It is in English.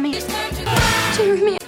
Jeremy. Jeremy,